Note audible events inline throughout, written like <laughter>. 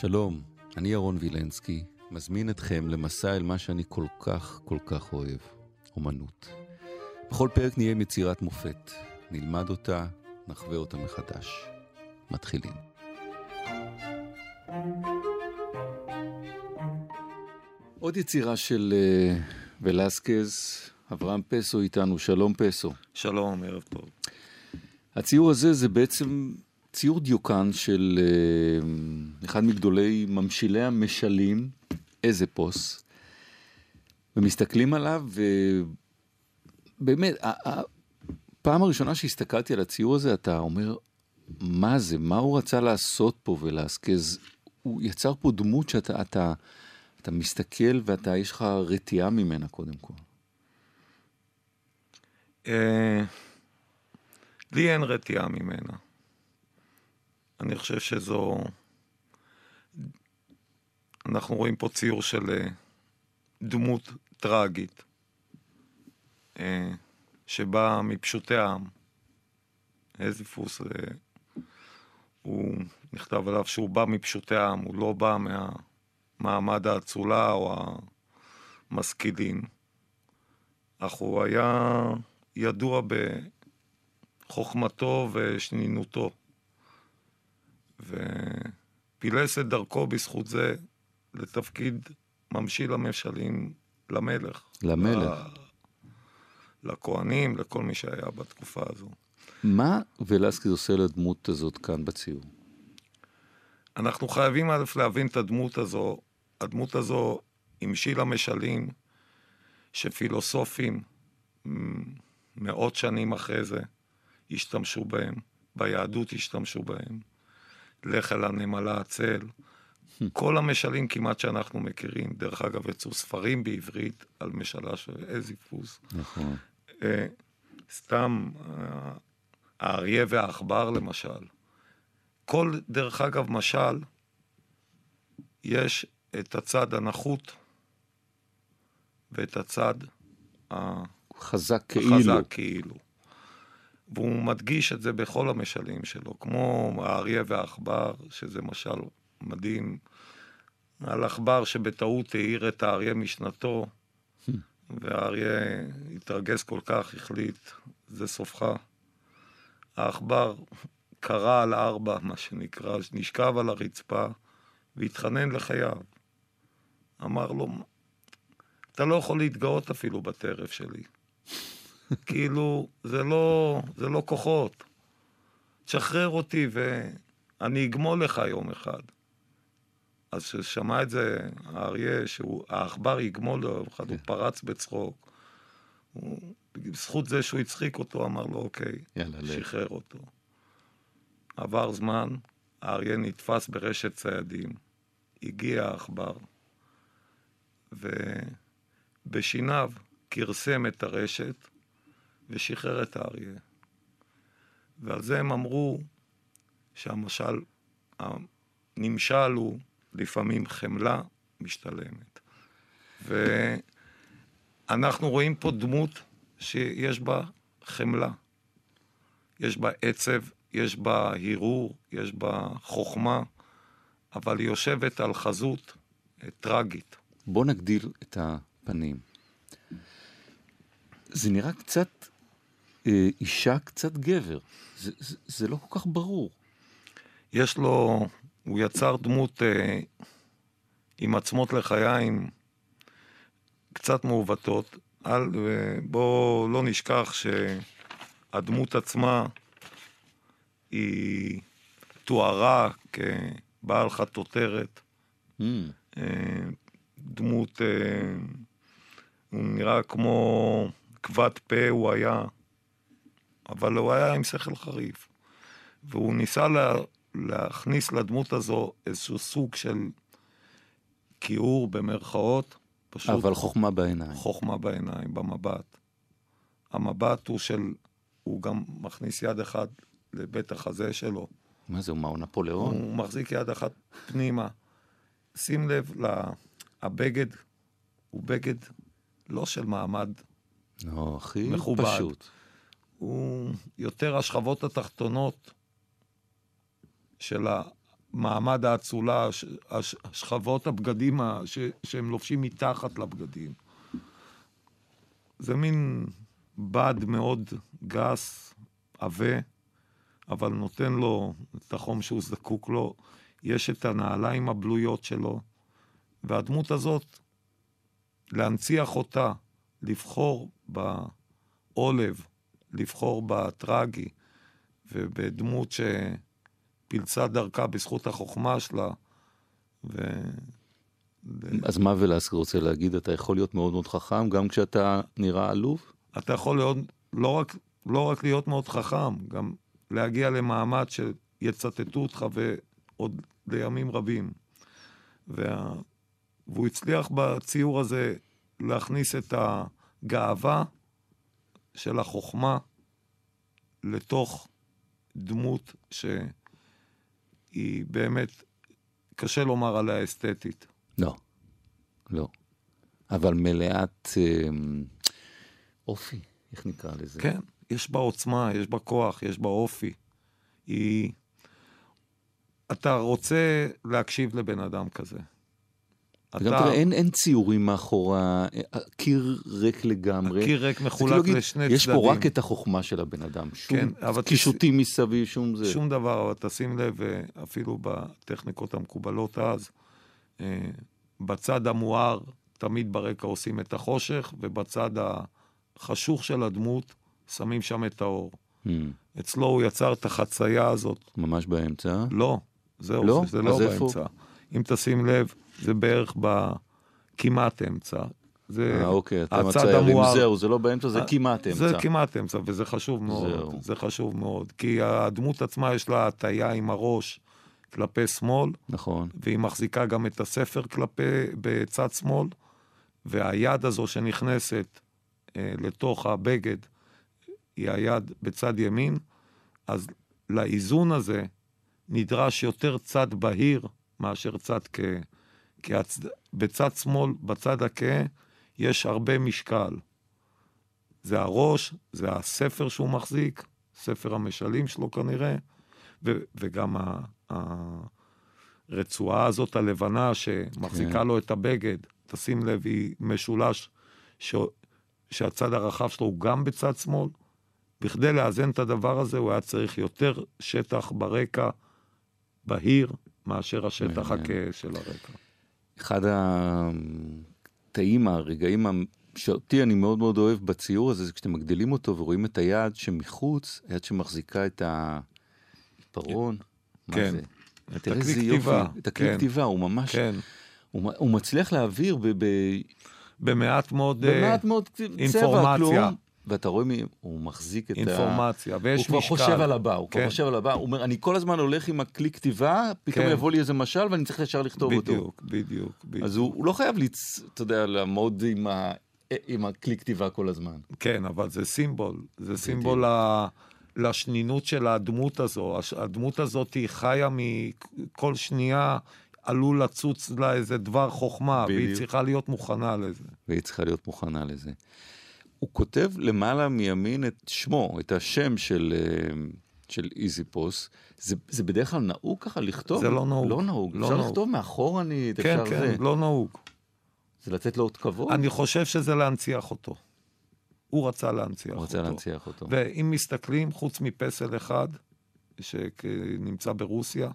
שלום, אני ירון וילנסקי, מזמין אתכם למסע אל מה שאני כל כך כל כך אוהב, אומנות. בכל פרק נהיה עם יצירת מופת, נלמד אותה, נחווה אותה מחדש. מתחילים. עוד יצירה של uh, ולסקז, אברהם פסו איתנו, שלום פסו. שלום, ערב טוב. הציור הזה זה בעצם ציור דיוקן של uh, אחד מגדולי ממשילי המשלים, איזה פוס, ומסתכלים עליו, ובאמת, הפעם הראשונה שהסתכלתי על הציור הזה, אתה אומר, מה זה, מה הוא רצה לעשות פה ולאסקז? הוא יצר פה דמות שאתה אתה, אתה מסתכל ואתה, יש לך רתיעה ממנה קודם כל. אה, לי אין רתיעה ממנה. אני חושב שזו... אנחנו רואים פה ציור של אה, דמות טראגית, אה, שבאה מפשוטי העם. הזיפוס, הוא נכתב עליו שהוא בא מפשוטי העם, הוא לא בא מהמעמד האצולה או המשכילים, אך הוא היה ידוע בחוכמתו ושנינותו. ופילס את דרכו בזכות זה לתפקיד ממשיל המשלים למלך. למלך. לכהנים, לכל מי שהיה בתקופה הזו. מה ולסקי עושה לדמות הזאת כאן בציור? אנחנו חייבים א' להבין את הדמות הזו. הדמות הזו המשיל המשלים שפילוסופים מאות שנים אחרי זה השתמשו בהם, ביהדות השתמשו בהם. לך אל הנמלה הצל. כל המשלים כמעט שאנחנו מכירים, דרך אגב, יצאו ספרים בעברית על משלה של אזיפוס. נכון. אה, סתם, אה, האריה והעכבר למשל. כל, דרך אגב, משל, יש את הצד הנחות ואת הצד החזק כאילו. חזק כאילו. והוא מדגיש את זה בכל המשלים שלו, כמו האריה והעכבר, שזה משל מדהים, על עכבר שבטעות העיר את האריה משנתו, והאריה התרגז כל כך, החליט, זה סופך. העכבר קרא על ארבע, מה שנקרא, נשכב על הרצפה והתחנן לחייו. אמר לו, אתה לא יכול להתגאות אפילו בטרף שלי. <laughs> כאילו, זה לא, זה לא כוחות. תשחרר אותי ואני אגמול לך יום אחד. אז כששמע את זה האריה, שהעכבר יגמול לו יום אחד, הוא כן. פרץ בצחוק. הוא, בזכות זה שהוא הצחיק אותו, אמר לו, אוקיי, יאללה, שחרר לך. אותו. עבר זמן, האריה נתפס ברשת ציידים, הגיע העכבר, ובשיניו כרסם את הרשת ושחרר את האריה. ועל זה הם אמרו שהמשל, הנמשל הוא לפעמים חמלה משתלמת. ואנחנו רואים פה דמות שיש בה חמלה. יש בה עצב, יש בה הרהור, יש בה חוכמה, אבל היא יושבת על חזות טרגית. בוא נגדיל את הפנים. זה נראה קצת אה, אישה, קצת גבר. זה, זה, זה לא כל כך ברור. יש לו, הוא יצר דמות אה, עם עצמות לחיים קצת מעוותות. אל, בואו לא נשכח שהדמות עצמה היא תוארה כבעל חטוטרת. Mm. אה, דמות, אה, הוא נראה כמו כבד פה הוא היה, אבל הוא היה עם שכל חריף. והוא ניסה לה, להכניס לדמות הזו איזשהו סוג של כיעור במרכאות. פשוט... אבל חוכמה בעיניים. חוכמה בעיניים, במבט. המבט הוא של... הוא גם מכניס יד אחת לבית החזה שלו. מה זה, מה, הוא נפוליאון? הוא מחזיק יד אחת פנימה. שים לב, הבגד הוא בגד לא של מעמד לא, הכי מכובד. פשוט. הוא יותר השכבות התחתונות של מעמד האצולה, שכבות הבגדים ש, שהם לובשים מתחת לבגדים. זה מין בד מאוד גס, עבה, אבל נותן לו את החום שהוא זקוק לו. יש את הנעליים הבלויות שלו, והדמות הזאת, להנציח אותה, לבחור בעולב, לבחור בטרגי, ובדמות שפילצה דרכה בזכות החוכמה שלה. ו... אז מה ולסקי רוצה להגיד? אתה יכול להיות מאוד מאוד חכם גם כשאתה נראה עלוב? אתה יכול להיות, לא רק, לא רק להיות מאוד חכם, גם להגיע למעמד שיצטטו אותך ועוד לימים רבים. וה... והוא הצליח בציור הזה להכניס את הגאווה של החוכמה לתוך דמות שהיא באמת, קשה לומר עליה אסתטית. לא, לא. אבל מלאת אה, אופי, איך נקרא לזה? כן, יש בה עוצמה, יש בה כוח, יש בה אופי. היא... אתה רוצה להקשיב לבן אדם כזה. וגם אתה... תראה, אין, אין ציורים מאחורה, הקיר ריק לגמרי. הקיר ריק מחולק לשני צדדים. יש פה רק את החוכמה של הבן אדם. שום כן, קישוטים תס... מסביב, שום זה. שום דבר, אבל תשים לב, אפילו בטכניקות המקובלות אז, אה, בצד המואר, תמיד ברקע עושים את החושך, ובצד החשוך של הדמות, שמים שם את האור. Hmm. אצלו הוא יצר את החצייה הזאת. ממש באמצע? לא, זהו, לא? זה לא באמצע. איפה? אם תשים לב, זה בערך בכמעט אמצע. זה אה, אוקיי, אתה מצייר, אם זהו, זה לא באמצע, זה כמעט אמצע. זה כמעט אמצע, וזה חשוב מאוד. זהו. זה חשוב מאוד. כי הדמות עצמה יש לה הטיה עם הראש כלפי שמאל. נכון. והיא מחזיקה גם את הספר כלפי, בצד שמאל, והיד הזו שנכנסת אה, לתוך הבגד, היא היד בצד ימין, אז לאיזון הזה נדרש יותר צד בהיר מאשר צד כהה. כי הצ... בצד שמאל, בצד הכהה, יש הרבה משקל. זה הראש, זה הספר שהוא מחזיק, ספר המשלים שלו כנראה, ו... וגם ה... הרצועה הזאת הלבנה שמחזיקה כן. לו את הבגד, תשים לב, היא משולש, ש... שהצד הרחב שלו הוא גם בצד שמאל. בכדי לאזן את הדבר הזה, הוא היה צריך יותר שטח ברקע בהיר מאשר השטח הכהה של הרקע. אחד הקטעים, הרגעים שאותי אני מאוד מאוד אוהב בציור הזה, זה כשאתם מגדילים אותו ורואים את היד שמחוץ, היד שמחזיקה את העיפרון. כן. את הכלי כתיבה. את הכלי כן. כתיבה, הוא ממש... כן. הוא, הוא מצליח להעביר ב... ב... במעט מאוד, במעט מאוד צבע, כלום. ואתה רואה מי, הוא מחזיק את אינפורמציה, ה... ויש משקל. הוא כבר חושב על הבא, הוא כן. כבר חושב על הבא, הוא אומר, אני כל הזמן הולך עם הכלי כתיבה, פתאום כן. יבוא לי איזה משל ואני צריך ישר לכתוב בדיוק, אותו. בדיוק, בדיוק. בדיוק. אז הוא, הוא לא חייב, לצ... אתה יודע, לעמוד עם, ה... עם הכלי כתיבה כל הזמן. כן, אבל זה סימבול, זה בדיוק. סימבול ה... לשנינות של הדמות הזו. הדמות הזאת היא חיה מכל שנייה, עלול לצוץ לה איזה דבר חוכמה, בדיוק. והיא צריכה להיות מוכנה לזה. והיא צריכה להיות מוכנה לזה. הוא כותב למעלה מימין את שמו, את השם של, אה, של איזיפוס. זה, זה בדרך כלל נהוג ככה לכתוב? זה לא נהוג. לא נהוג. לא אפשר נהוג. לכתוב מאחורנית, כן, אפשר כן, זה. כן, לא נהוג. זה לתת לו עוד כבוד? אני חושב שזה להנציח אותו. הוא רצה להנציח הוא אותו. הוא רצה להנציח אותו. ואם מסתכלים, חוץ מפסל אחד, שנמצא ברוסיה,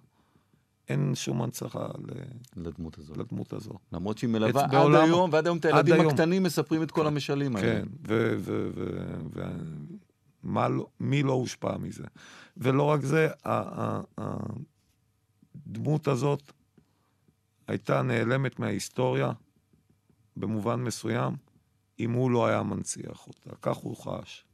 אין שום הנצחה לדמות הזו. לדמות הזו. למרות שהיא מלווה עד בעולם, היום, ועד היום את הילדים היום. הקטנים מספרים את כל כן, המשלים האלה. כן, ומי לא הושפע מזה. ולא רק זה, הדמות הזאת הייתה נעלמת מההיסטוריה במובן מסוים, אם הוא לא היה מנציח אותה. כך הוא חש.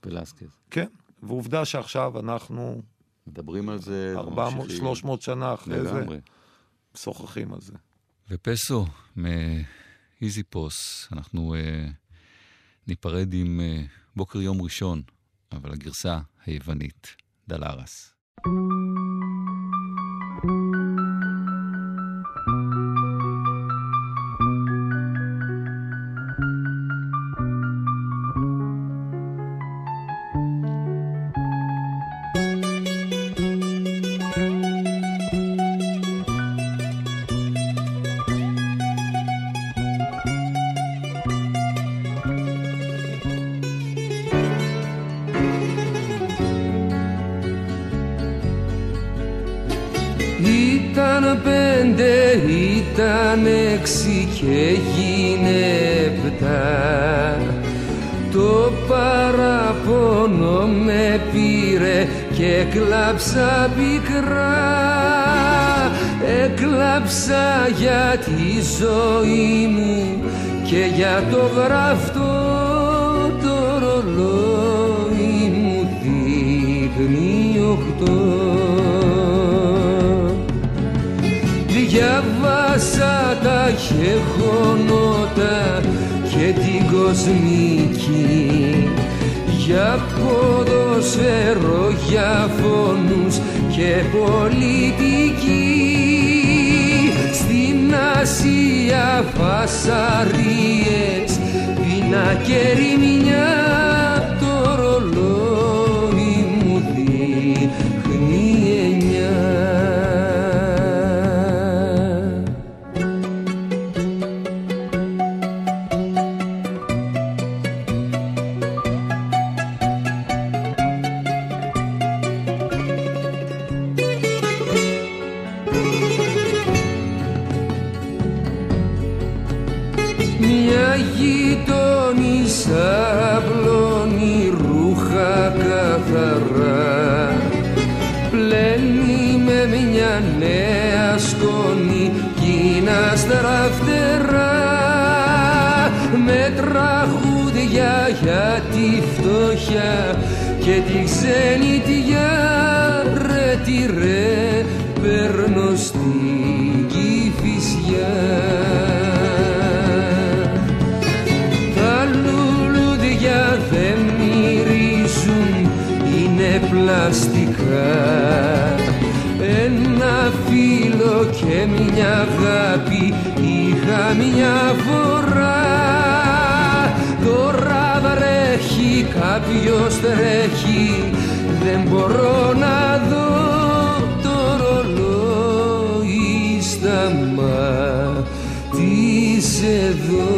פלסקז. כן, ועובדה שעכשיו אנחנו מדברים על זה. 400, 300 שנה אחרי לגמרי. זה, משוחחים על זה. ופסו, מאיזי פוס, אנחנו uh, ניפרד עם uh, בוקר יום ראשון, אבל הגרסה היוונית, דלרס. thank ήταν έξι και έγινε επτά Το παραπονό με πήρε και κλάψα πικρά. Έκλαψα για τη ζωή μου και για το γραφτό το ρολόι μου δείχνει οχτώ Διαβάσα τα χεχονότα και την κοσμική. Για ποδοσφαίρο, για φόνους και πολιτική. Στην Ασία φασαρίες πίνα και ρημιά γειτόνισσα απλώνει ρούχα καθαρά. Πλένει με μια νέα σκόνη κίνα στραφτερά. Με τραγούδια για τη φτώχεια και τη ξενιτιά ρε τι ρε παίρνω στην Κηφισιά και μια αγάπη είχα μια φορά. Τώρα βρέχει, κάποιος τρέχει Δεν μπορώ να δω το ρολόι σταμάτησε εδώ